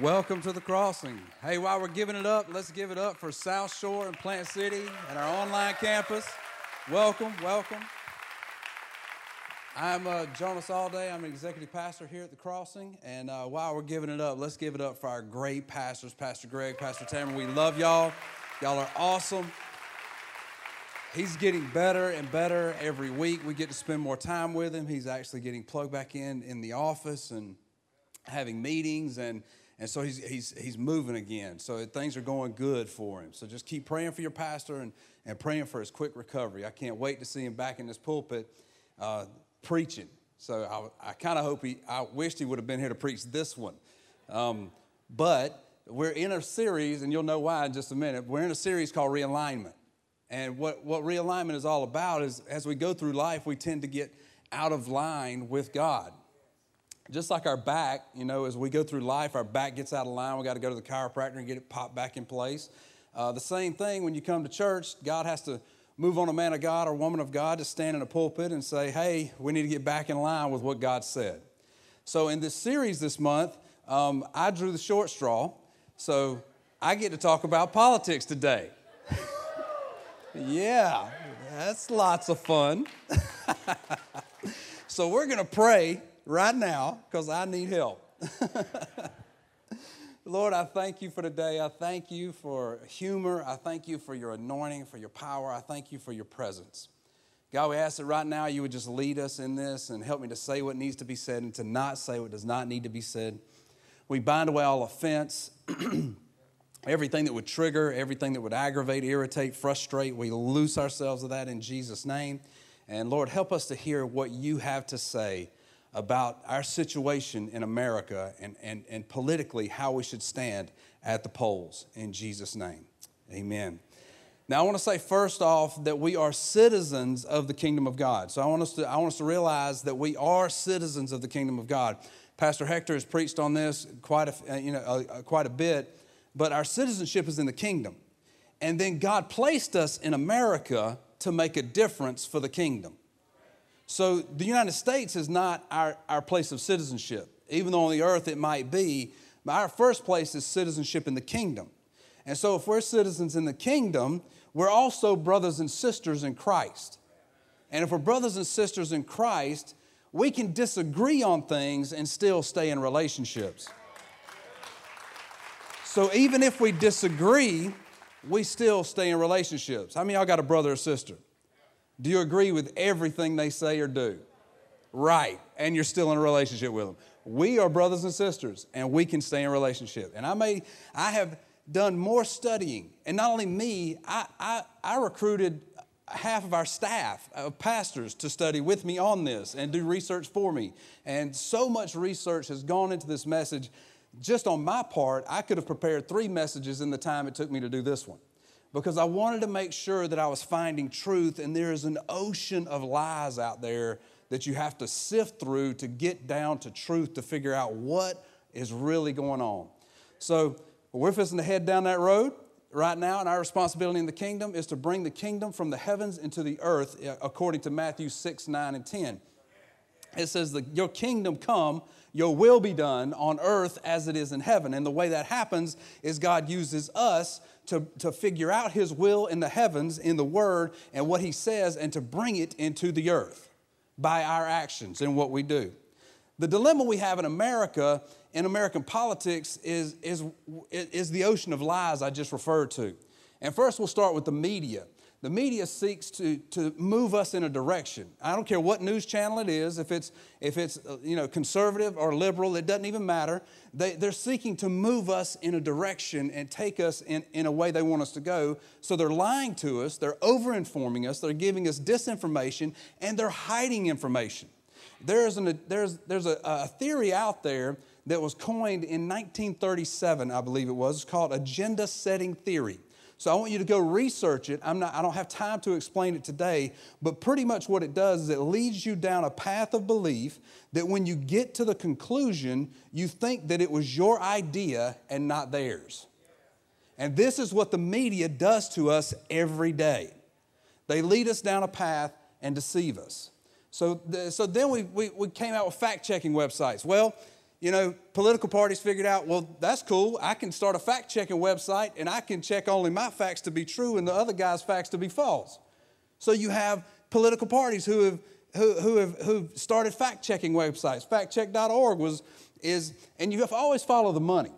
Welcome to the crossing. Hey, while we're giving it up, let's give it up for South Shore and Plant City and our online campus. Welcome, welcome. I'm uh, Jonas Allday. I'm an executive pastor here at the crossing. And uh, while we're giving it up, let's give it up for our great pastors, Pastor Greg, Pastor Tamara. We love y'all. Y'all are awesome. He's getting better and better every week. We get to spend more time with him. He's actually getting plugged back in in the office and having meetings and and so he's, he's, he's moving again. So things are going good for him. So just keep praying for your pastor and, and praying for his quick recovery. I can't wait to see him back in this pulpit uh, preaching. So I, I kind of hope he, I wished he would have been here to preach this one. Um, but we're in a series, and you'll know why in just a minute. We're in a series called Realignment. And what, what realignment is all about is as we go through life, we tend to get out of line with God just like our back, you know, as we go through life, our back gets out of line. We got to go to the chiropractor and get it popped back in place. Uh, the same thing when you come to church, God has to move on a man of God or woman of God to stand in a pulpit and say, hey, we need to get back in line with what God said. So, in this series this month, um, I drew the short straw. So, I get to talk about politics today. yeah, that's lots of fun. so, we're going to pray right now because I need help. Lord, I thank you for today. I thank you for humor. I thank you for your anointing, for your power. I thank you for your presence. God, we ask that right now you would just lead us in this and help me to say what needs to be said and to not say what does not need to be said. We bind away all offense, everything that would trigger, everything that would aggravate, irritate, frustrate. We loose ourselves of that in Jesus' name. And Lord, help us to hear what you have to say about our situation in America and, and, and politically how we should stand at the polls. In Jesus' name, amen. Now, I want to say first off that we are citizens of the kingdom of God. So I want us to, I want us to realize that we are citizens of the kingdom of God. Pastor Hector has preached on this quite a, uh, you know, uh, quite a bit, but our citizenship is in the kingdom. And then God placed us in America to make a difference for the kingdom. So the United States is not our, our place of citizenship, even though on the earth it might be. But our first place is citizenship in the kingdom. And so if we're citizens in the kingdom, we're also brothers and sisters in Christ. And if we're brothers and sisters in Christ, we can disagree on things and still stay in relationships. So even if we disagree, we still stay in relationships. How many y'all got a brother or sister? Do you agree with everything they say or do? Right. And you're still in a relationship with them. We are brothers and sisters, and we can stay in relationship. And I may, I have done more studying, and not only me, I, I, I recruited half of our staff of pastors to study with me on this and do research for me. And so much research has gone into this message. Just on my part, I could have prepared three messages in the time it took me to do this one because I wanted to make sure that I was finding truth, and there is an ocean of lies out there that you have to sift through to get down to truth to figure out what is really going on. So, we're fixing to head down that road right now, and our responsibility in the kingdom is to bring the kingdom from the heavens into the earth, uh, according to Matthew 6, 9, and 10. It says, Your kingdom come, your will be done on earth as it is in heaven. And the way that happens is God uses us to, to figure out His will in the heavens, in the Word, and what He says, and to bring it into the earth by our actions and what we do. The dilemma we have in America, in American politics, is, is, is the ocean of lies I just referred to. And first, we'll start with the media the media seeks to, to move us in a direction. I don't care what news channel it is, if it's, if it's uh, you know, conservative or liberal, it doesn't even matter. They, they're seeking to move us in a direction and take us in, in a way they want us to go. So they're lying to us, they're over-informing us, they're giving us disinformation, and they're hiding information. There's, an, there's, there's a, a theory out there that was coined in 1937, I believe it was. It's called agenda setting theory. So I want you to go research it. I'm not, I don't have time to explain it today, but pretty much what it does is it leads you down a path of belief that when you get to the conclusion, you think that it was your idea and not theirs. And this is what the media does to us every day. They lead us down a path and deceive us. So, so then we, we, we came out with fact checking websites. Well, you know, political parties figured out, well, that's cool. I can start a fact checking website and I can check only my facts to be true and the other guy's facts to be false. So you have political parties who have who, who have who started fact checking websites. Factcheck.org was is, and you have to always follow the money.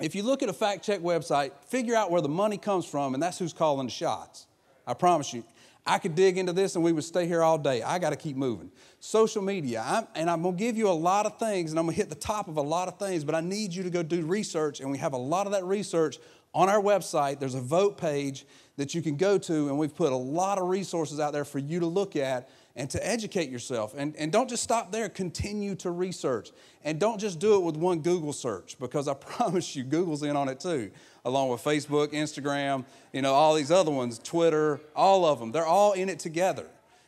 If you look at a fact check website, figure out where the money comes from, and that's who's calling the shots. I promise you. I could dig into this and we would stay here all day. I got to keep moving. Social media, I'm, and I'm going to give you a lot of things and I'm going to hit the top of a lot of things, but I need you to go do research, and we have a lot of that research on our website. There's a vote page that you can go to, and we've put a lot of resources out there for you to look at and to educate yourself. And, and don't just stop there, continue to research. And don't just do it with one Google search, because I promise you, Google's in on it too, along with Facebook, Instagram, you know, all these other ones, Twitter, all of them. They're all in it together.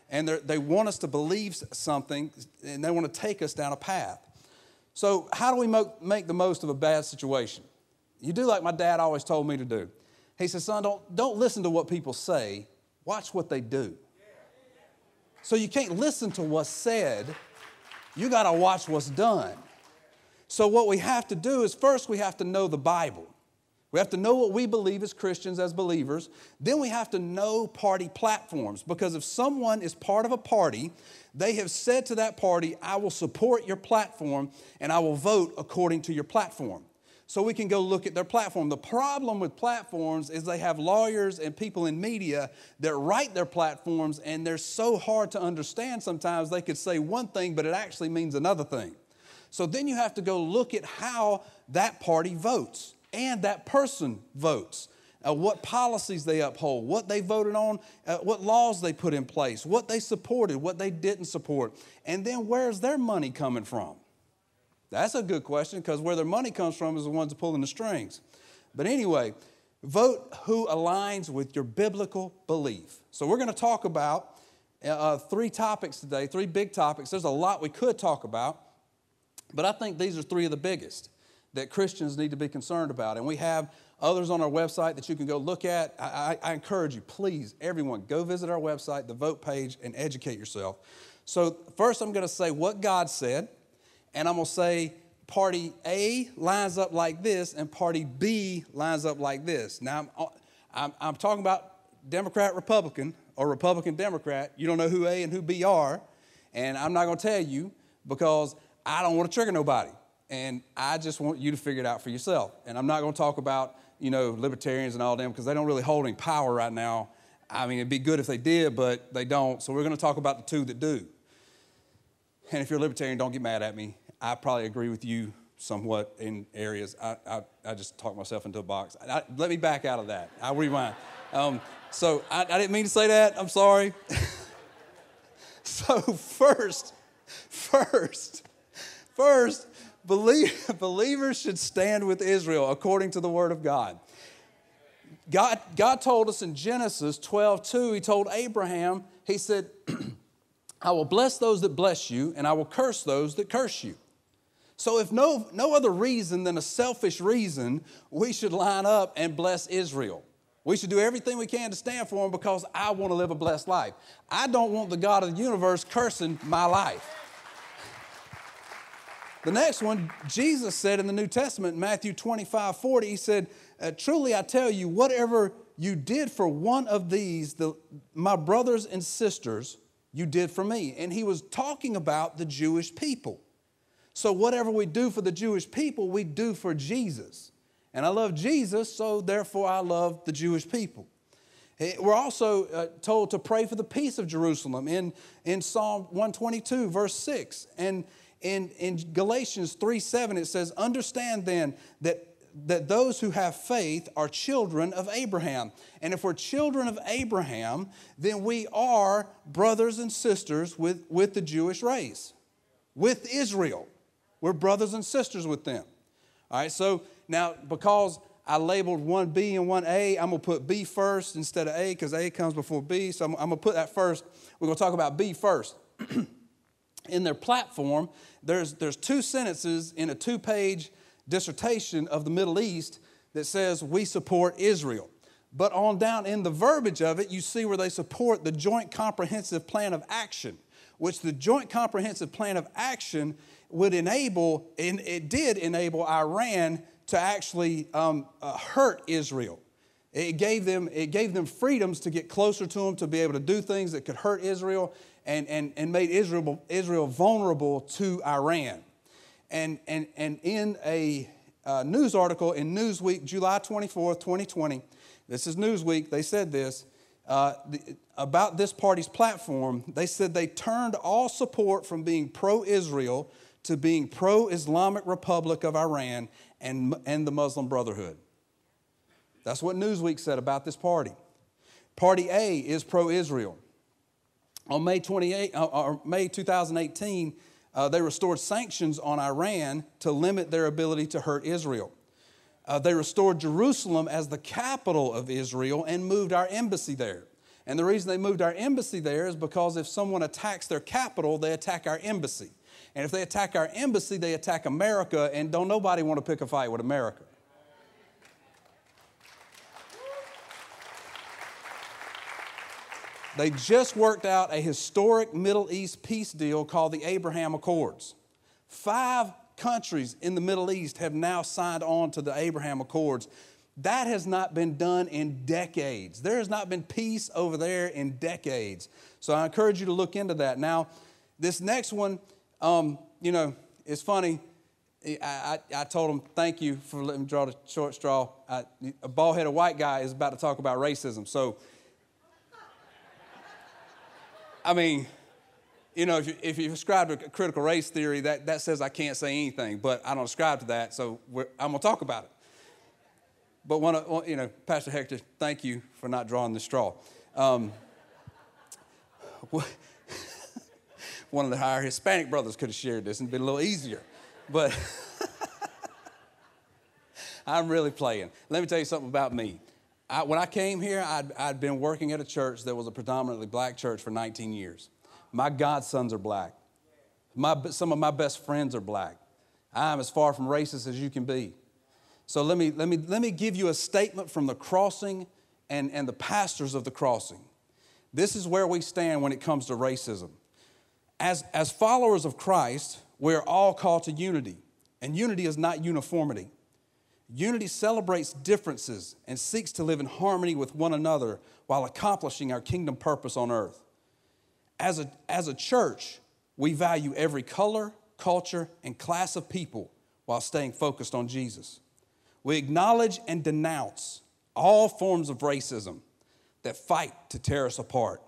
And they want us to believe something, and they want to take us down a path. So, how do we make the most of a bad situation? You do like my dad always told me to do. He says, Son, don't, don't listen to what people say, watch what they do. So you can't listen to what's said, you got to watch what's done. So, what we have to do is first we have to know the Bible. We have to know what we believe as Christians, as believers. Then we have to know party platforms because if someone is part of a party, they have said to that party, I will support your platform and I will vote according to your platform so we can go look at their platform. The problem with platforms is they have lawyers and people in media that write their platforms, and they're so hard to understand sometimes they could say one thing, but it actually means another thing. So then you have to go look at how that party votes and that person votes. Uh, what policies they uphold, what they voted on, uh, what laws they put in place, what they supported, what they didn't support, and then where's their money coming from? That's a good question because where their money comes from is the ones pulling the strings. But anyway, vote who aligns with your biblical belief. So we're going to talk about uh, uh, three topics today, three big topics. There's a lot we could talk about, but I think these are three of the biggest that Christians need to be concerned about. And we have others on our website that you can go look at. I, I, I encourage you, please, everyone, go visit our website, the vote page, and educate yourself. So, first, I'm going to say what God said and I'm going to say party A lines up like this and party B lines up like this. Now, I'm, uh, I'm, I'm talking about Democrat Republican or Republican Democrat. You don't know who A and who B are, and I'm not going to tell you because I don't want to trigger nobody. And I just want you to figure it out for yourself. And I'm not going to talk about, you know, libertarians and all them because they don't really hold any power right now. I mean, it'd be good if they did, but they don't. So we're going to talk about the two that do. And if you're a libertarian, don't get mad at me. I probably agree with you somewhat in areas. I, I, I just talked myself into a box. I, let me back out of that. I'll rewind. Um, so I, I didn't mean to say that. I'm sorry. so, first, first, first, believe, believers should stand with Israel according to the word of God. God, God told us in Genesis 12, 2, He told Abraham, He said, I will bless those that bless you, and I will curse those that curse you. So, if no, no other reason than a selfish reason, we should line up and bless Israel. We should do everything we can to stand for them because I want to live a blessed life. I don't want the God of the universe cursing my life. The next one, Jesus said in the New Testament, Matthew 25 40, he said, uh, Truly I tell you, whatever you did for one of these, the, my brothers and sisters, you did for me. And he was talking about the Jewish people. So, whatever we do for the Jewish people, we do for Jesus. And I love Jesus, so therefore I love the Jewish people. Eh, we're also uh, told to pray for the peace of Jerusalem in, in Psalm 122, verse 6. And in, in Galatians 3 7, it says, Understand then that, that those who have faith are children of Abraham. And if we're children of Abraham, then we are brothers and sisters with, with the Jewish race, with Israel. We're brothers and sisters with them. All right, so now because I labeled one B and one A, I'm gonna put B first instead of A because A comes before B. So I'm, I'm, gonna put that first. We're gonna talk about B first. in their platform, there's, there's two sentences in a two page dissertation of the Middle East that says, We support Israel. But on down in the verbiage of it, you see where they support the Joint Comprehensive Plan of Action, which the Joint Comprehensive Plan of Action would enable, and it did enable Iran to actually um, uh, hurt Israel. It gave, them, it gave them freedoms to get closer to them, to be able to do things that could hurt Israel, and, and, and made Israel, Israel vulnerable to Iran. And, and, and in a uh, news article in Newsweek, July 24th, 2020, this is Newsweek, they said this. Uh, the, about this party's platform, they said they turned all support from being pro Israel to being pro Islamic Republic of Iran and, and the Muslim Brotherhood. That's what Newsweek said about this party. Party A is pro Israel. On May 28, uh, or May 2018, uh, they restored sanctions on Iran to limit their ability to hurt Israel. Uh, they restored Jerusalem as the capital of Israel and moved our embassy there. And the reason they moved our embassy there is because if someone attacks their capital, they attack our embassy. And if they attack our embassy, they attack America, and don't nobody want to pick a fight with America. They just worked out a historic Middle East peace deal called the Abraham Accords. Five countries in the Middle East have now signed on to the Abraham Accords. That has not been done in decades. There has not been peace over there in decades. So I encourage you to look into that. Now, this next one, um, you know, it's funny. I, I, I, told him, thank you for letting me draw the short straw. I, a bald headed white guy is about to talk about racism. So I mean, you know, if you, if you subscribe to critical race theory, that, that says I can't say anything, but I don't ascribe to that, so I'm going to talk about it. But one, you know, Pastor Hector, thank you for not drawing the straw. Um, one of the higher Hispanic brothers could have shared this and been a little easier, but I'm really playing. Let me tell you something about me. I, when I came here, I'd, I'd been working at a church that was a predominantly black church for 19 years. My godsons are black. My, some of my best friends are black. I'm as far from racist as you can be. So let me, let me, let me give you a statement from the crossing and, and the pastors of the crossing. This is where we stand when it comes to racism. As, as followers of Christ, we're all called to unity, and unity is not uniformity. Unity celebrates differences and seeks to live in harmony with one another while accomplishing our kingdom purpose on earth. As a, as a church, we value every color, culture, and class of people while staying focused on Jesus. We acknowledge and denounce all forms of racism that fight to tear us apart.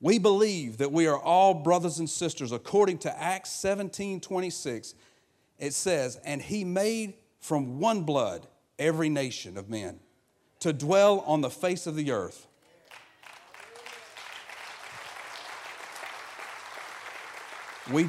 We believe that we are all brothers and sisters according to Acts 17 26. It says, And he made from one blood every nation of men to dwell on the face of the earth. We,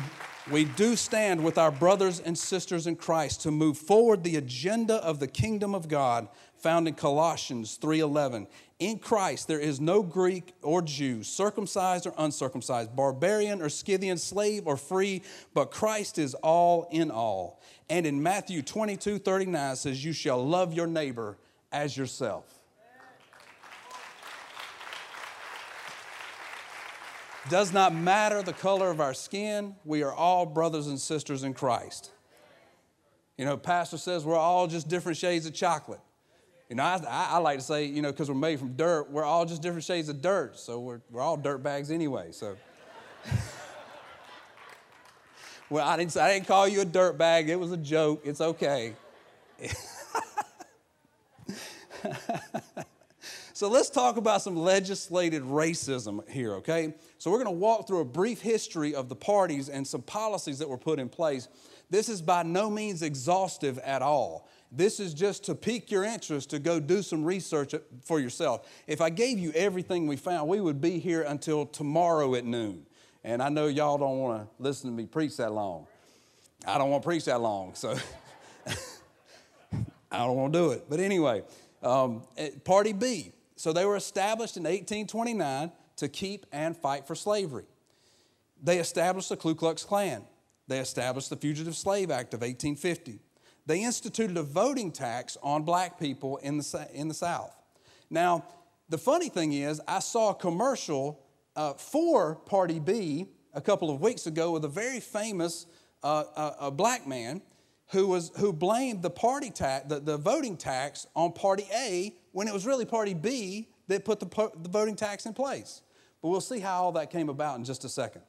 we do stand with our brothers and sisters in Christ to move forward the agenda of the kingdom of God found in Colossians 3:11. In Christ there is no Greek or Jew, circumcised or uncircumcised, barbarian or Scythian, slave or free, but Christ is all in all. And in Matthew 22 39 says, You shall love your neighbor as yourself. Does not matter the color of our skin, we are all brothers and sisters in Christ. You know, Pastor says we're all just different shades of chocolate. You know, I, I like to say, you know, because we're made from dirt, we're all just different shades of dirt. So we're, we're all dirt bags anyway. So. Well, I didn't, I didn't call you a dirt bag. It was a joke. It's okay. so let's talk about some legislated racism here, okay? So we're going to walk through a brief history of the parties and some policies that were put in place. This is by no means exhaustive at all. This is just to pique your interest to go do some research for yourself. If I gave you everything we found, we would be here until tomorrow at noon. And I know y'all don't want to listen to me preach that long. I don't want to preach that long, so I don't want to do it. But anyway, um, Party B. So they were established in 1829 to keep and fight for slavery. They established the Ku Klux Klan. They established the Fugitive Slave Act of 1850. They instituted a voting tax on black people in the, in the South. Now, the funny thing is, I saw a commercial uh, for Party B a couple of weeks ago with a very famous uh, a, a, black man who, was, who blamed the party tax, the, the voting tax on Party A when it was really Party B that put the, the voting tax in place. But we'll see how all that came about in just a second.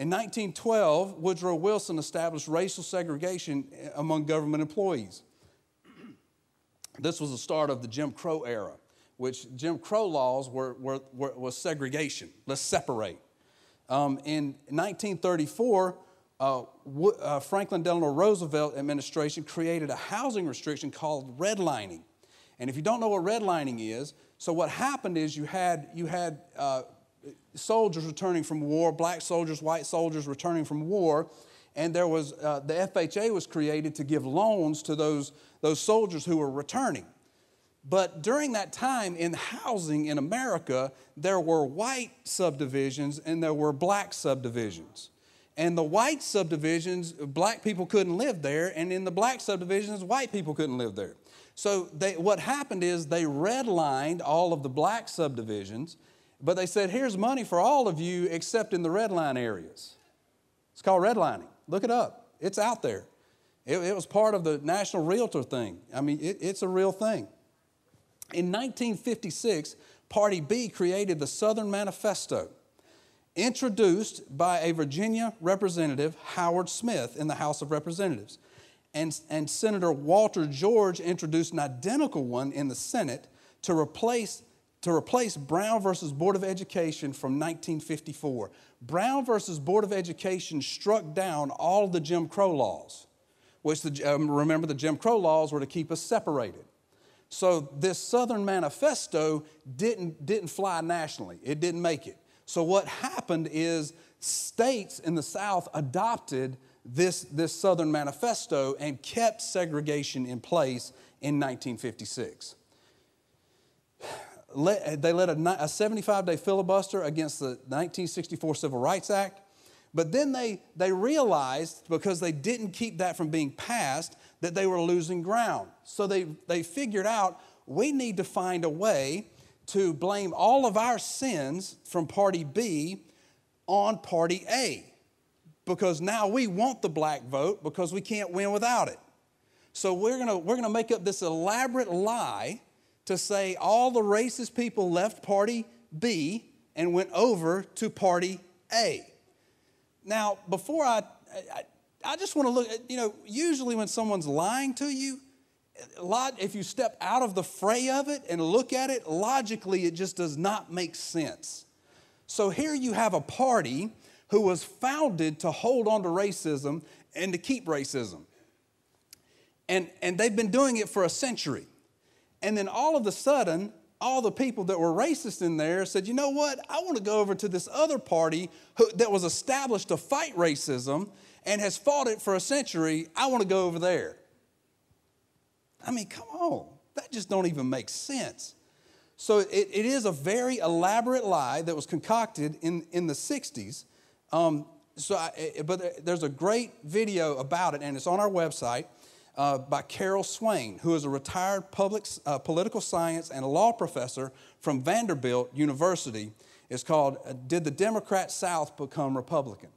In 1912, Woodrow Wilson established racial segregation among government employees. This was the start of the Jim Crow era, which Jim Crow laws were, were, were was segregation. Let's separate. Um, in 1934, uh, uh, Franklin Delano Roosevelt administration created a housing restriction called redlining. And if you don't know what redlining is, so what happened is you had, you had uh, soldiers returning from war, black soldiers, white soldiers returning from war, and there was, uh, the FHA was created to give loans to those, those soldiers who were returning. But during that time in housing in America, there were white subdivisions and there were black subdivisions. And the white subdivisions, black people couldn't live there, and in the black subdivisions, white people couldn't live there. So they, what happened is they redlined all of the black subdivisions, but they said, here's money for all of you except in the red line areas. It's called redlining. Look it up, it's out there. It, it was part of the National Realtor thing. I mean, it, it's a real thing. In 1956, Party B created the Southern Manifesto, introduced by a Virginia representative, Howard Smith, in the House of Representatives. And, and Senator Walter George introduced an identical one in the Senate to replace, to replace Brown versus Board of Education from 1954. Brown versus Board of Education struck down all the Jim Crow laws, which, the, um, remember, the Jim Crow laws were to keep us separated. So this Southern Manifesto didn't, didn't fly nationally, it didn't make it. So what happened is states in the South adopted this, this Southern Manifesto and kept segregation in place in 1956. They led a 75 day filibuster against the 1964 Civil Rights Act. But then they, they realized, because they didn't keep that from being passed, that they were losing ground. So they, they figured out we need to find a way to blame all of our sins from party B on party A. Because now we want the black vote because we can't win without it. So we're gonna, we're gonna make up this elaborate lie to say all the racist people left party B and went over to party A. Now, before I, I I just want to look at, you know, usually when someone's lying to you, a lot, if you step out of the fray of it and look at it, logically it just does not make sense. So here you have a party who was founded to hold on to racism and to keep racism. And, and they've been doing it for a century. And then all of a sudden, all the people that were racist in there said, you know what? I want to go over to this other party who, that was established to fight racism and has fought it for a century. I want to go over there. I mean, come on. That just don't even make sense. So it, it is a very elaborate lie that was concocted in, in the 60s. Um, so I, but there's a great video about it, and it's on our website uh, by Carol Swain, who is a retired public, uh, political science and law professor from Vanderbilt University. It's called uh, Did the Democrat South Become Republican?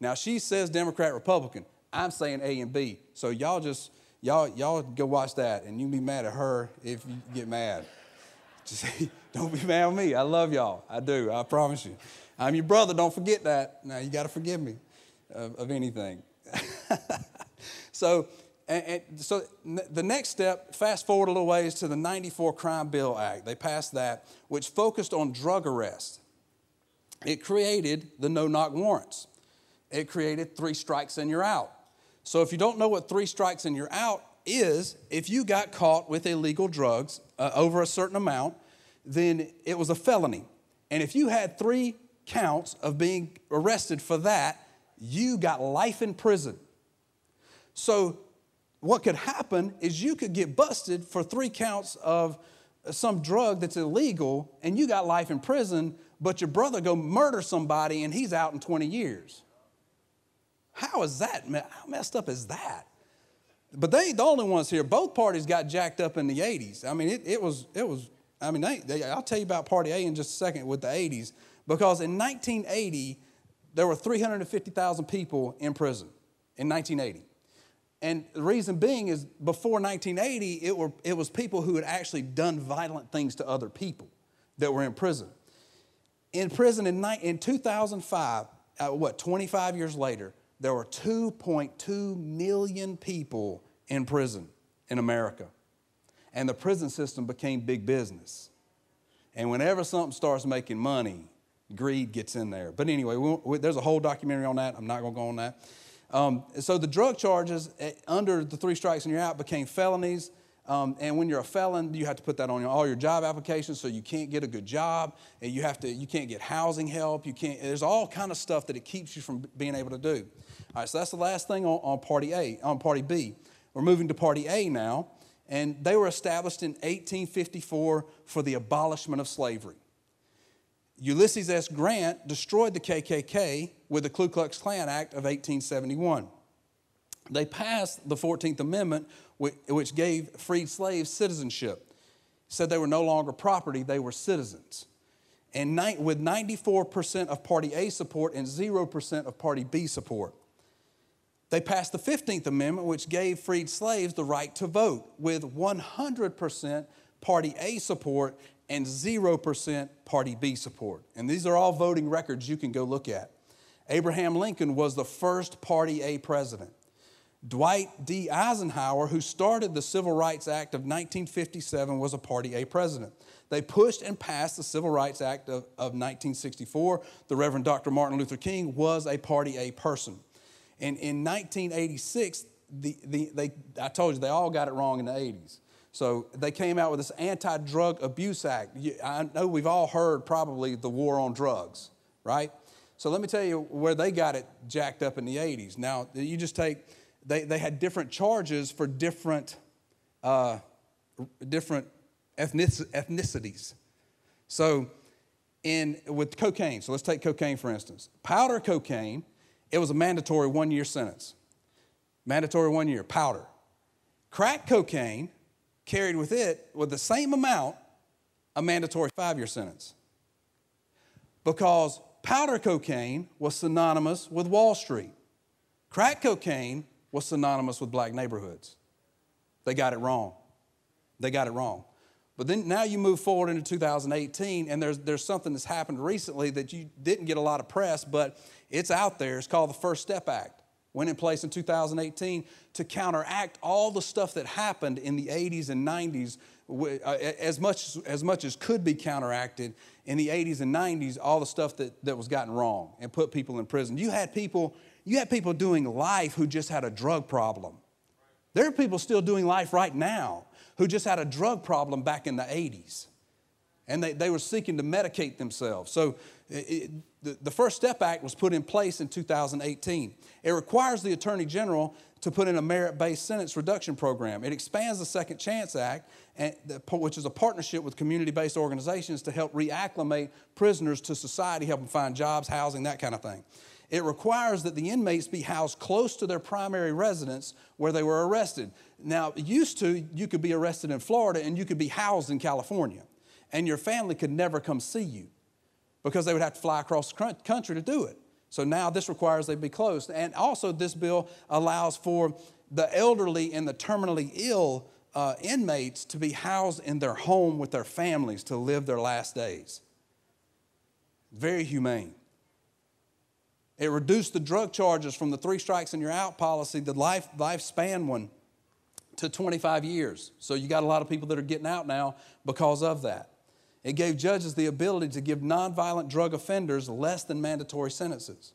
Now she says Democrat, Republican. I'm saying A and B. So y'all just y'all y'all go watch that, and you be mad at her if you get mad. Just don't be mad at me. I love y'all. I do. I promise you. I'm your brother. Don't forget that. Now you got to forgive me of, of anything. so. And, and so the next step, fast forward a little ways to the 94 Crime Bill Act. They passed that, which focused on drug arrest. It created the no knock warrants it created three strikes and you're out. So if you don't know what three strikes and you're out is, if you got caught with illegal drugs uh, over a certain amount, then it was a felony. And if you had three counts of being arrested for that, you got life in prison. So what could happen is you could get busted for three counts of some drug that's illegal and you got life in prison, but your brother go murder somebody and he's out in 20 years. How is that? How messed up is that? But they ain't the only ones here. Both parties got jacked up in the 80s. I mean, it, it was, it was, I mean, they, they, I'll tell you about Party A in just a second with the 80s. Because in 1980, there were 350,000 people in prison in 1980. And the reason being is before 1980, it, were, it was people who had actually done violent things to other people that were in prison. In prison in, in 2005, uh, what, 25 years later, there were 2.2 million people in prison in America. And the prison system became big business. And whenever something starts making money, greed gets in there. But anyway, we, we, there's a whole documentary on that. I'm not going to go on that. Um, so the drug charges eh, under the three strikes and you're out became felonies. Um, and when you're a felon, you have to put that on all your job applications, so you can't get a good job, and you have to, you can't get housing help. You can't. There's all kind of stuff that it keeps you from being able to do. All right, so that's the last thing on, on Party A. On Party B, we're moving to Party A now, and they were established in 1854 for the abolishment of slavery. Ulysses S. Grant destroyed the KKK with the Ku Klux Klan Act of 1871. They passed the 14th Amendment, which gave freed slaves citizenship. Said they were no longer property, they were citizens. And with 94% of Party A support and 0% of Party B support. They passed the 15th Amendment, which gave freed slaves the right to vote, with 100% Party A support and 0% Party B support. And these are all voting records you can go look at. Abraham Lincoln was the first Party A president. Dwight D. Eisenhower, who started the Civil Rights Act of 1957, was a Party A president. They pushed and passed the Civil Rights Act of, of 1964. The Reverend Dr. Martin Luther King was a Party A person. And in 1986, the, the, they, I told you, they all got it wrong in the 80s. So they came out with this Anti Drug Abuse Act. I know we've all heard probably the war on drugs, right? So let me tell you where they got it jacked up in the 80s. Now, you just take, they, they had different charges for different, uh, different ethnicities. So, in, with cocaine, so let's take cocaine for instance. Powder cocaine, it was a mandatory one year sentence. Mandatory one year, powder. Crack cocaine, carried with it, with the same amount, a mandatory five year sentence. Because powder cocaine was synonymous with Wall Street, crack cocaine was synonymous with black neighborhoods. They got it wrong. They got it wrong. But then now you move forward into 2018, and there's, there's something that's happened recently that you didn't get a lot of press, but it's out there. It's called the First Step Act went in place in 2018 to counteract all the stuff that happened in the 80s and 90s uh, Uh, as much, as much as could be counteracted in the 80s and 90s all the stuff that, that was gotten wrong and put people in prison. You had people you had people doing life who just had a drug problem. There are people still doing life right now who just had a drug problem back in the 80s and they, they were seeking to medicate themselves. So it, the, the First Step Act was put in place in 2018. It requires the Attorney General to put in a merit based sentence reduction program. It expands the Second Chance Act, which is a partnership with community based organizations to help reacclimate prisoners to society, help them find jobs, housing, that kind of thing. It requires that the inmates be housed close to their primary residence where they were arrested. Now, used to, you could be arrested in Florida and you could be housed in California, and your family could never come see you because they would have to fly across the country to do it. So now this requires they be closed. And also, this bill allows for the elderly and the terminally ill uh, inmates to be housed in their home with their families to live their last days. Very humane. It reduced the drug charges from the three strikes and you're out policy, the life, lifespan one, to 25 years. So you got a lot of people that are getting out now because of that. It gave judges the ability to give nonviolent drug offenders less than mandatory sentences.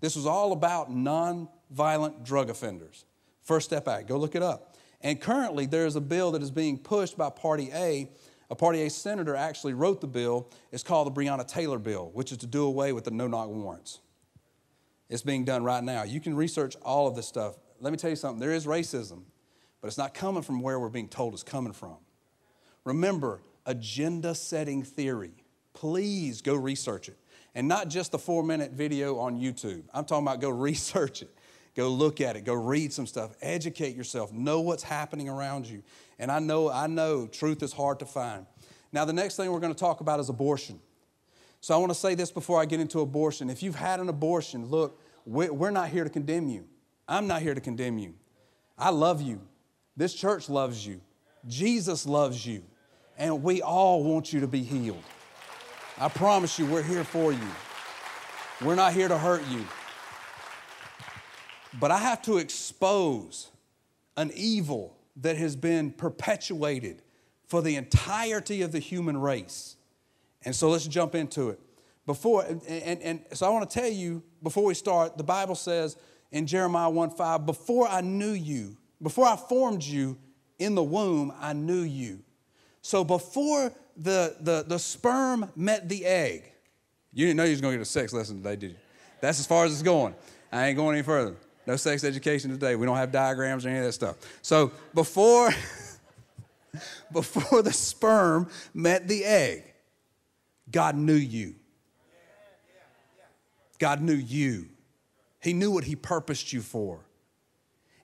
This was all about nonviolent drug offenders. First Step Act, go look it up. And currently, there is a bill that is being pushed by Party A. A Party A senator actually wrote the bill. It's called the Breonna Taylor bill, which is to do away with the no knock warrants. It's being done right now. You can research all of this stuff. Let me tell you something there is racism, but it's not coming from where we're being told it's coming from. Remember, agenda setting theory. Please go research it. And not just the four minute video on YouTube. I'm talking about go research it. Go look at it. Go read some stuff. Educate yourself. Know what's happening around you. And I know, I know truth is hard to find. Now, the next thing we're going to talk about is abortion. So I want to say this before I get into abortion. If you've had an abortion, look, we're not here to condemn you. I'm not here to condemn you. I love you. This church loves you. Jesus loves you. And we all want you to be healed. I promise you, we're here for you. We're not here to hurt you. But I have to expose an evil that has been perpetuated for the entirety of the human race. And so let's jump into it. Before, and, and, and so I want to tell you before we start, the Bible says in Jeremiah 1 5, before I knew you, before I formed you in the womb, I knew you. So before the, the, the sperm met the egg, you didn't know you was going to get a sex lesson today, did you? That's as far as it's going. I ain't going any further. No sex education today. We don't have diagrams or any of that stuff. So before, before the sperm met the egg, God knew you. God knew you. He knew what He purposed you for.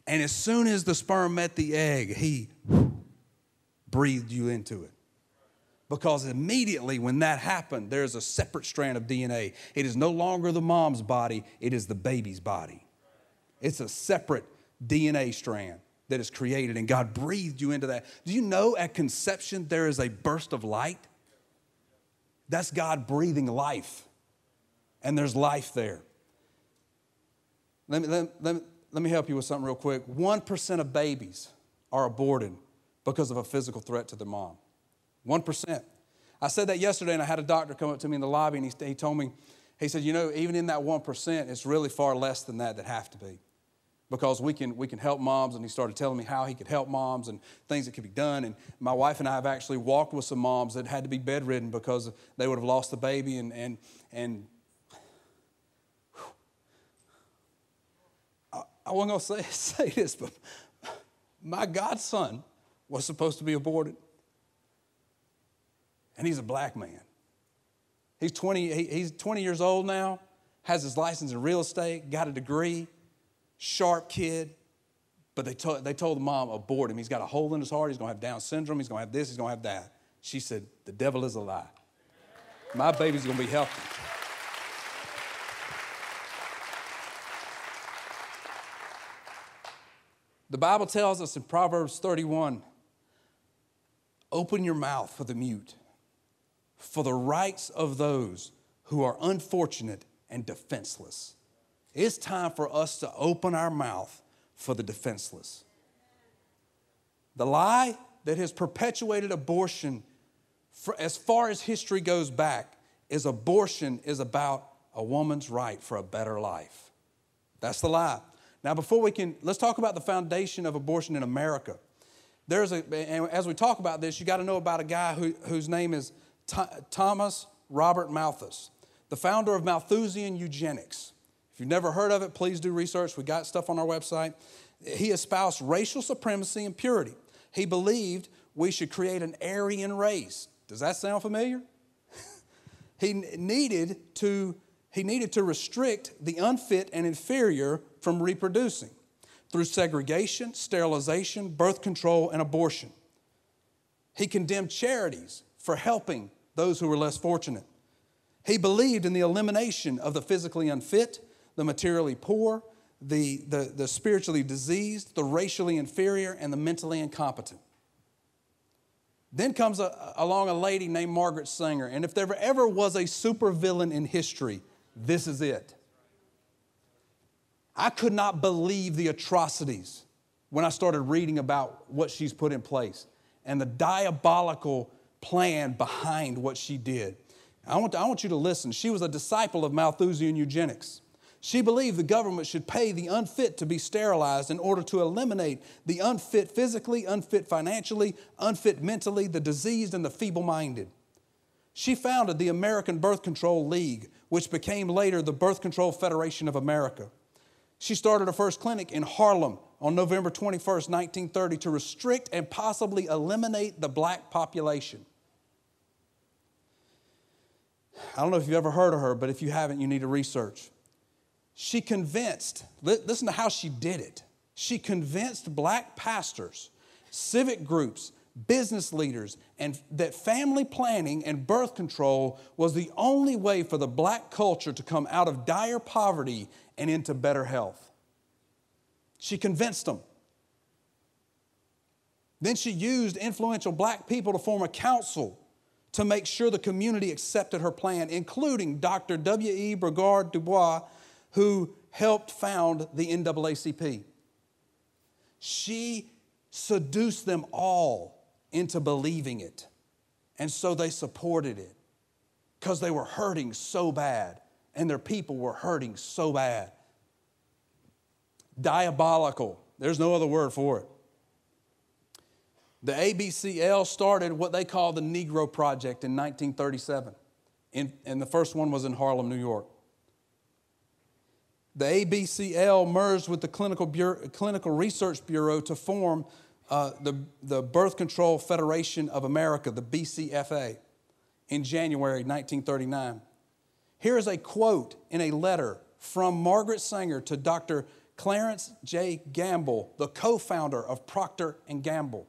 And as soon as the sperm met the egg, He breathed you into it. Because immediately when that happened, there's a separate strand of DNA. It is no longer the mom's body, it is the baby's body. It's a separate DNA strand that is created, and God breathed you into that. Do you know at conception there is a burst of light? That's God breathing life and there's life there. Let me, let, let, let me help you with something real quick. 1% of babies are aborted because of a physical threat to their mom. 1%. I said that yesterday, and I had a doctor come up to me in the lobby, and he, he told me, he said, You know, even in that 1%, it's really far less than that that have to be because we can, we can help moms. And he started telling me how he could help moms and things that could be done. And my wife and I have actually walked with some moms that had to be bedridden because they would have lost the baby and, and, and I wasn't going to say, say this, but my godson was supposed to be aborted. And he's a black man. He's 20, he, he's 20 years old now, has his license in real estate, got a degree, sharp kid. But they, told, they told the mom, abort him. He's got a hole in his heart. He's going to have Down syndrome. He's going to have this. He's going to have that. She said, The devil is a lie. My baby's going to be healthy. The Bible tells us in Proverbs 31 open your mouth for the mute, for the rights of those who are unfortunate and defenseless. It's time for us to open our mouth for the defenseless. The lie that has perpetuated abortion for as far as history goes back is abortion is about a woman's right for a better life. That's the lie. Now, before we can, let's talk about the foundation of abortion in America. There's a, and as we talk about this, you got to know about a guy who, whose name is Thomas Robert Malthus, the founder of Malthusian eugenics. If you've never heard of it, please do research. We got stuff on our website. He espoused racial supremacy and purity. He believed we should create an Aryan race. Does that sound familiar? he needed to he needed to restrict the unfit and inferior from reproducing through segregation, sterilization, birth control, and abortion. He condemned charities for helping those who were less fortunate. He believed in the elimination of the physically unfit, the materially poor, the, the, the spiritually diseased, the racially inferior, and the mentally incompetent. Then comes a, along a lady named Margaret Sanger, and if there ever was a supervillain in history, this is it. I could not believe the atrocities when I started reading about what she's put in place and the diabolical plan behind what she did. I want, to, I want you to listen. She was a disciple of Malthusian eugenics. She believed the government should pay the unfit to be sterilized in order to eliminate the unfit physically, unfit financially, unfit mentally, the diseased, and the feeble minded. She founded the American Birth Control League, which became later the Birth Control Federation of America. She started her first clinic in Harlem on November 21st, 1930, to restrict and possibly eliminate the black population. I don't know if you've ever heard of her, but if you haven't, you need to research. She convinced, listen to how she did it. She convinced black pastors, civic groups, business leaders, and that family planning and birth control was the only way for the black culture to come out of dire poverty and into better health. She convinced them. Then she used influential black people to form a council to make sure the community accepted her plan, including Dr. W.E. Burghardt Du Bois, who helped found the NAACP. She seduced them all into believing it. And so they supported it because they were hurting so bad and their people were hurting so bad. Diabolical. There's no other word for it. The ABCL started what they call the Negro Project in 1937, in, and the first one was in Harlem, New York. The ABCL merged with the Clinical, Bureau, Clinical Research Bureau to form uh, the, the Birth Control Federation of America, the BCFA, in January 1939. Here is a quote in a letter from Margaret Sanger to Dr. Clarence J. Gamble, the co-founder of Procter and Gamble.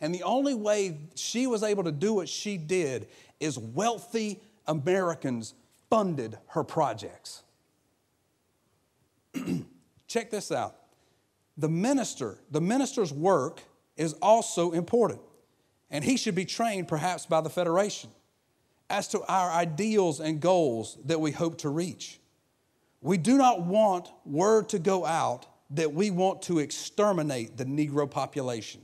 And the only way she was able to do what she did is wealthy Americans funded her projects. Check this out. The minister, the minister's work is also important, and he should be trained perhaps by the Federation as to our ideals and goals that we hope to reach. We do not want word to go out that we want to exterminate the Negro population.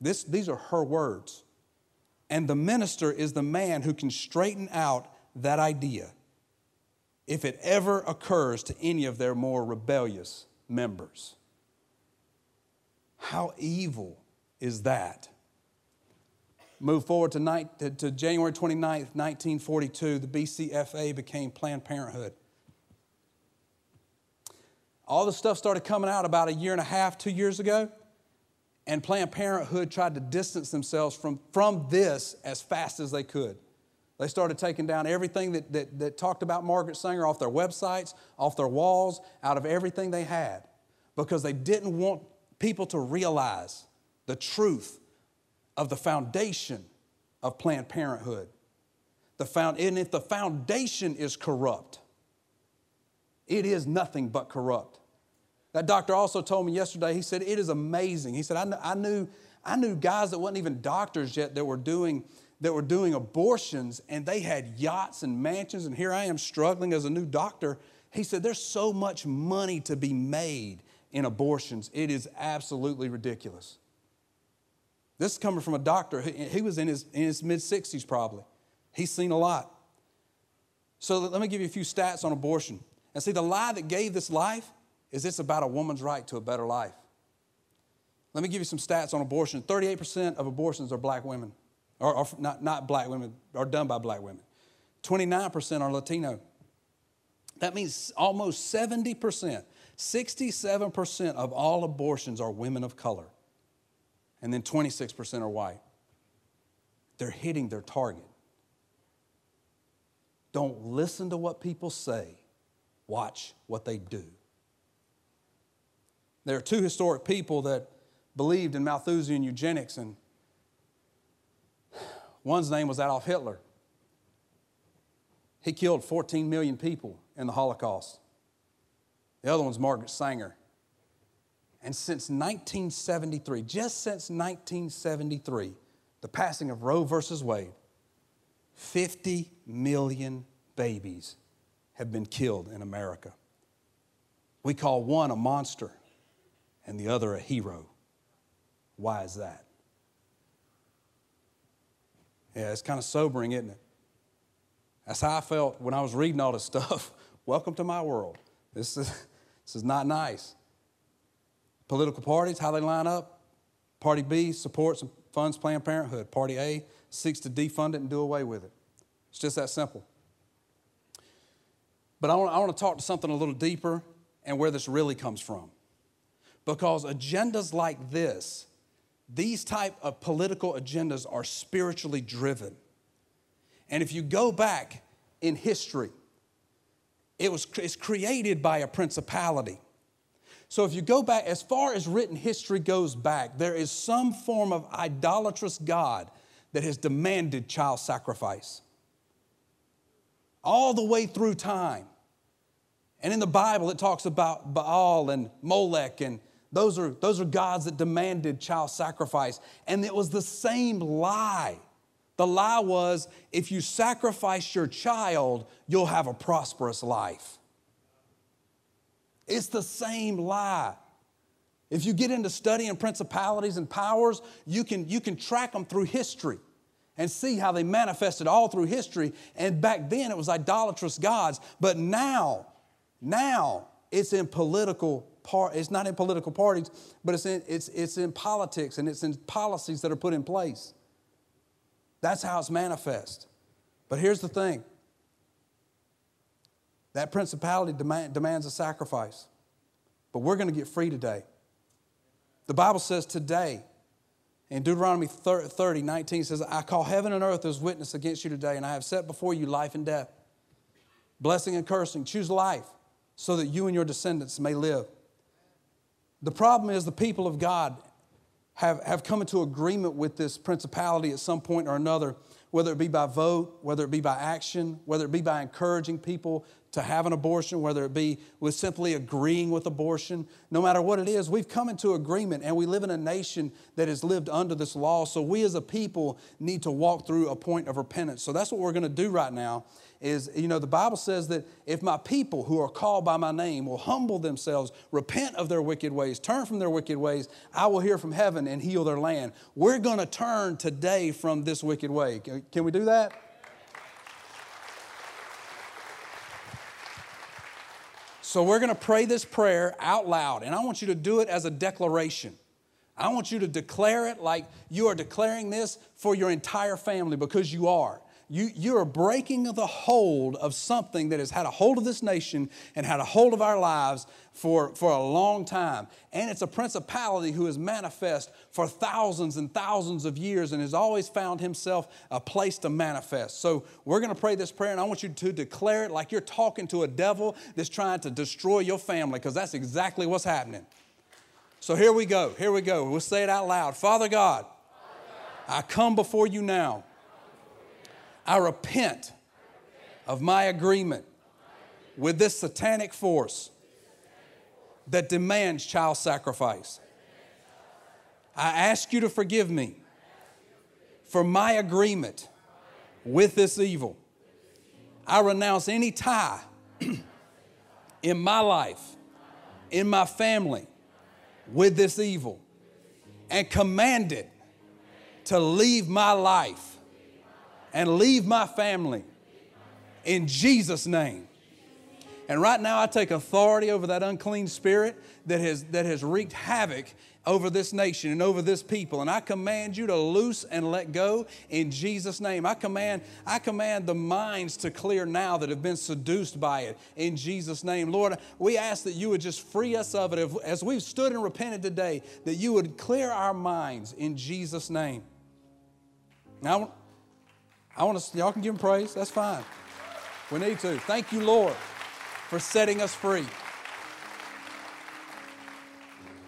This, these are her words. And the minister is the man who can straighten out that idea if it ever occurs to any of their more rebellious members. How evil is that? Move forward to, night, to, to January 29th, 1942, the BCFA became Planned Parenthood. All the stuff started coming out about a year and a half, two years ago, and Planned Parenthood tried to distance themselves from, from this as fast as they could. They started taking down everything that, that, that talked about Margaret Sanger off their websites, off their walls, out of everything they had, because they didn't want people to realize the truth of the foundation of Planned Parenthood. The found, and if the foundation is corrupt, it is nothing but corrupt. That doctor also told me yesterday, he said, it is amazing. He said, I, kn- I, knew, I knew guys that wasn't even doctors yet that were doing that were doing abortions and they had yachts and mansions and here I am struggling as a new doctor. He said there's so much money to be made in abortions. It is absolutely ridiculous. This is coming from a doctor. He was in his, in his mid 60s, probably. He's seen a lot. So let me give you a few stats on abortion. And see, the lie that gave this life is it's about a woman's right to a better life. Let me give you some stats on abortion 38% of abortions are black women, or, or not, not black women, are done by black women. 29% are Latino. That means almost 70%, 67% of all abortions are women of color and then 26% are white. They're hitting their target. Don't listen to what people say, watch what they do. There are two historic people that believed in Malthusian eugenics, and one's name was Adolf Hitler. He killed 14 million people in the Holocaust. The other one's Margaret Sanger. And since 1973, just since 1973, the passing of Roe versus Wade, 50 million babies have been killed in America. We call one a monster and the other a hero. Why is that? Yeah, it's kind of sobering, isn't it? That's how I felt when I was reading all this stuff. Welcome to my world. This is, this is not nice. Political parties, how they line up. Party B supports and funds Planned Parenthood. Party A seeks to defund it and do away with it. It's just that simple. But I want, I want to talk to something a little deeper and where this really comes from. Because agendas like this, these type of political agendas are spiritually driven. And if you go back in history, it was it's created by a principality. So if you go back, as far as written history goes back, there is some form of idolatrous God that has demanded child sacrifice. All the way through time. And in the Bible, it talks about Baal and Molech, and those are, those are gods that demanded child sacrifice. And it was the same lie. The lie was if you sacrifice your child, you'll have a prosperous life. It's the same lie. If you get into studying principalities and powers, you can, you can track them through history and see how they manifested all through history. And back then it was idolatrous gods, but now, now it's in political part. It's not in political parties, but it's in, it's, it's in politics and it's in policies that are put in place. That's how it's manifest. But here's the thing that principality demand, demands a sacrifice. But we're going to get free today. The Bible says today, in Deuteronomy 30, 19 says, I call heaven and earth as witness against you today, and I have set before you life and death, blessing and cursing. Choose life so that you and your descendants may live. The problem is the people of God have, have come into agreement with this principality at some point or another, whether it be by vote, whether it be by action, whether it be by encouraging people to have an abortion, whether it be with simply agreeing with abortion, no matter what it is, we've come into agreement and we live in a nation that has lived under this law. So we as a people need to walk through a point of repentance. So that's what we're going to do right now is, you know, the Bible says that if my people who are called by my name will humble themselves, repent of their wicked ways, turn from their wicked ways, I will hear from heaven and heal their land. We're going to turn today from this wicked way. Can we do that? So we're going to pray this prayer out loud, and I want you to do it as a declaration. I want you to declare it like you are declaring this for your entire family because you are you, you are breaking the hold of something that has had a hold of this nation and had a hold of our lives for, for a long time. And it's a principality who has manifest for thousands and thousands of years and has always found himself a place to manifest. So we're going to pray this prayer, and I want you to declare it like you're talking to a devil that's trying to destroy your family, because that's exactly what's happening. So here we go. Here we go. We'll say it out loud. Father God, I come before you now I repent of my agreement with this satanic force that demands child sacrifice. I ask you to forgive me for my agreement with this evil. I renounce any tie in my life, in my family, with this evil, and command it to leave my life and leave my family in Jesus' name. And right now, I take authority over that unclean spirit that has, that has wreaked havoc over this nation and over this people. And I command you to loose and let go in Jesus' name. I command, I command the minds to clear now that have been seduced by it in Jesus' name. Lord, we ask that you would just free us of it. As we've stood and repented today, that you would clear our minds in Jesus' name. Now, I want to, y'all can give him praise. That's fine. We need to. Thank you, Lord, for setting us free.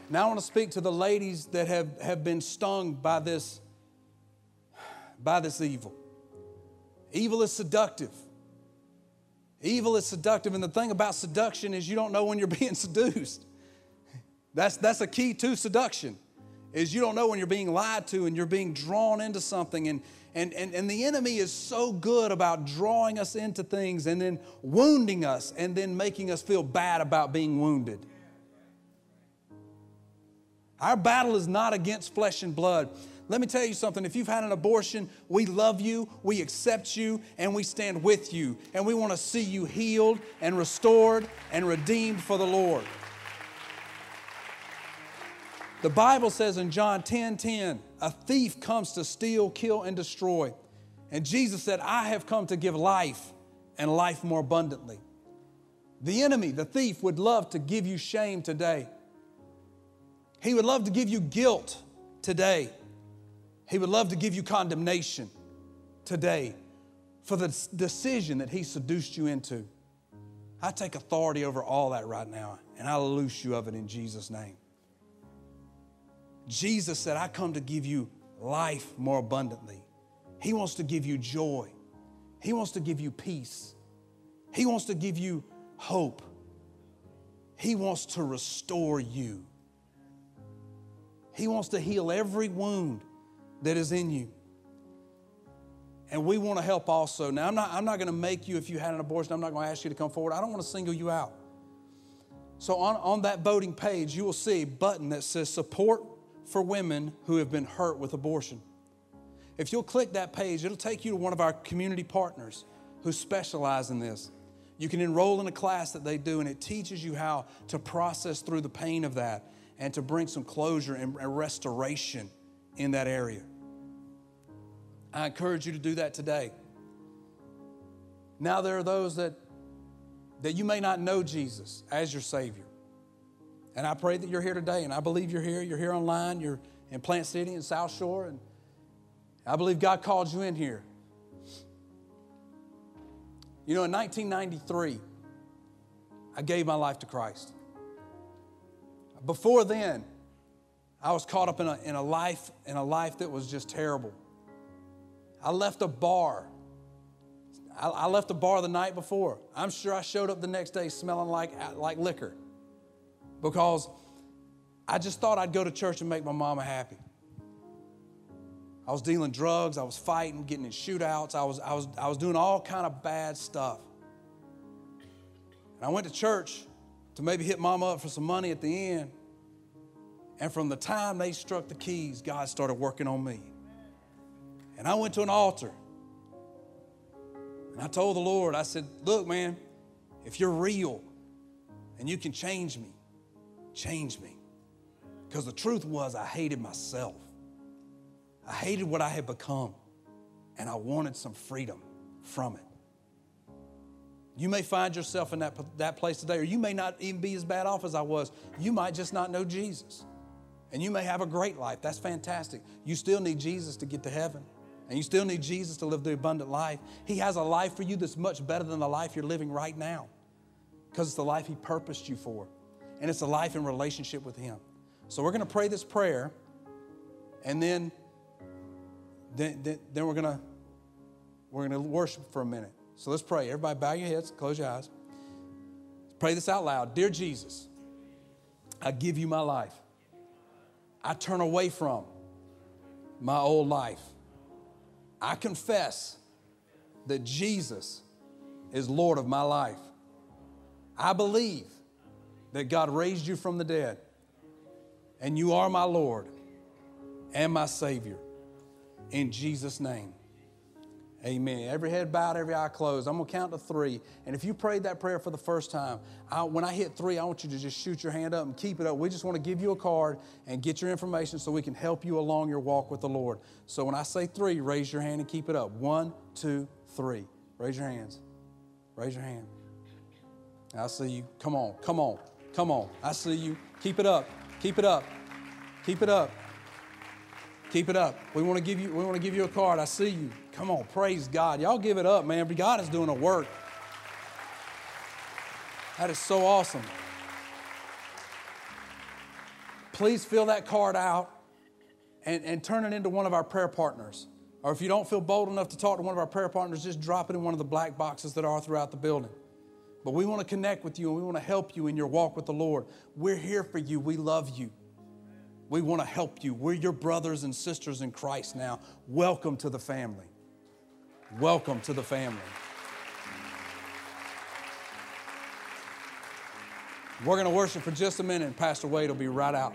Now I want to speak to the ladies that have, have been stung by this, by this evil. Evil is seductive. Evil is seductive, and the thing about seduction is you don't know when you're being seduced. That's, that's a key to seduction, is you don't know when you're being lied to and you're being drawn into something and, and, and, and the enemy is so good about drawing us into things and then wounding us and then making us feel bad about being wounded. Our battle is not against flesh and blood. Let me tell you something. If you've had an abortion, we love you, we accept you, and we stand with you. And we want to see you healed and restored and redeemed for the Lord. The Bible says in John 10 10, a thief comes to steal, kill, and destroy. And Jesus said, I have come to give life and life more abundantly. The enemy, the thief, would love to give you shame today. He would love to give you guilt today. He would love to give you condemnation today for the decision that he seduced you into. I take authority over all that right now, and I loose you of it in Jesus' name. Jesus said, I come to give you life more abundantly. He wants to give you joy. He wants to give you peace. He wants to give you hope. He wants to restore you. He wants to heal every wound that is in you. And we want to help also. Now, I'm not, I'm not going to make you, if you had an abortion, I'm not going to ask you to come forward. I don't want to single you out. So, on, on that voting page, you will see a button that says support for women who have been hurt with abortion. If you'll click that page, it'll take you to one of our community partners who specialize in this. You can enroll in a class that they do, and it teaches you how to process through the pain of that and to bring some closure and restoration in that area. I encourage you to do that today. Now, there are those that, that you may not know Jesus as your Savior. And I pray that you're here today, and I believe you're here. You're here online, you're in Plant City and South Shore, and I believe God called you in here. You know, in 1993, I gave my life to Christ. Before then, I was caught up in a, in a life in a life that was just terrible. I left a bar. I, I left a bar the night before. I'm sure I showed up the next day smelling like, like liquor because I just thought I'd go to church and make my mama happy. I was dealing drugs, I was fighting, getting in shootouts, I was, I was, I was doing all kind of bad stuff. And I went to church to maybe hit mama up for some money at the end. And from the time they struck the keys, God started working on me. And I went to an altar. And I told the Lord, I said, Look, man, if you're real and you can change me, change me. Because the truth was, I hated myself. I hated what I had become. And I wanted some freedom from it. You may find yourself in that, that place today, or you may not even be as bad off as I was. You might just not know Jesus. And you may have a great life. That's fantastic. You still need Jesus to get to heaven. And you still need Jesus to live the abundant life. He has a life for you that's much better than the life you're living right now because it's the life He purposed you for. And it's a life in relationship with Him. So we're going to pray this prayer, and then, then, then, we're going to we're going to worship for a minute. So let's pray. Everybody, bow your heads, close your eyes. Pray this out loud. Dear Jesus, I give you my life. I turn away from my old life. I confess that Jesus is Lord of my life. I believe that God raised you from the dead, and you are my Lord and my Savior. In Jesus' name. Amen. Every head bowed, every eye closed. I'm going to count to three. And if you prayed that prayer for the first time, I, when I hit three, I want you to just shoot your hand up and keep it up. We just want to give you a card and get your information so we can help you along your walk with the Lord. So when I say three, raise your hand and keep it up. One, two, three. Raise your hands. Raise your hand. I see you. Come on, come on, come on. I see you. Keep it up. Keep it up. Keep it up. Keep it up. We want to give you, we want to give you a card. I see you. Come on, praise God. Y'all give it up, man. God is doing a work. That is so awesome. Please fill that card out and, and turn it into one of our prayer partners. Or if you don't feel bold enough to talk to one of our prayer partners, just drop it in one of the black boxes that are throughout the building. But we want to connect with you and we want to help you in your walk with the Lord. We're here for you. We love you. We want to help you. We're your brothers and sisters in Christ now. Welcome to the family. Welcome to the family. We're going to worship for just a minute, and Pastor Wade will be right out.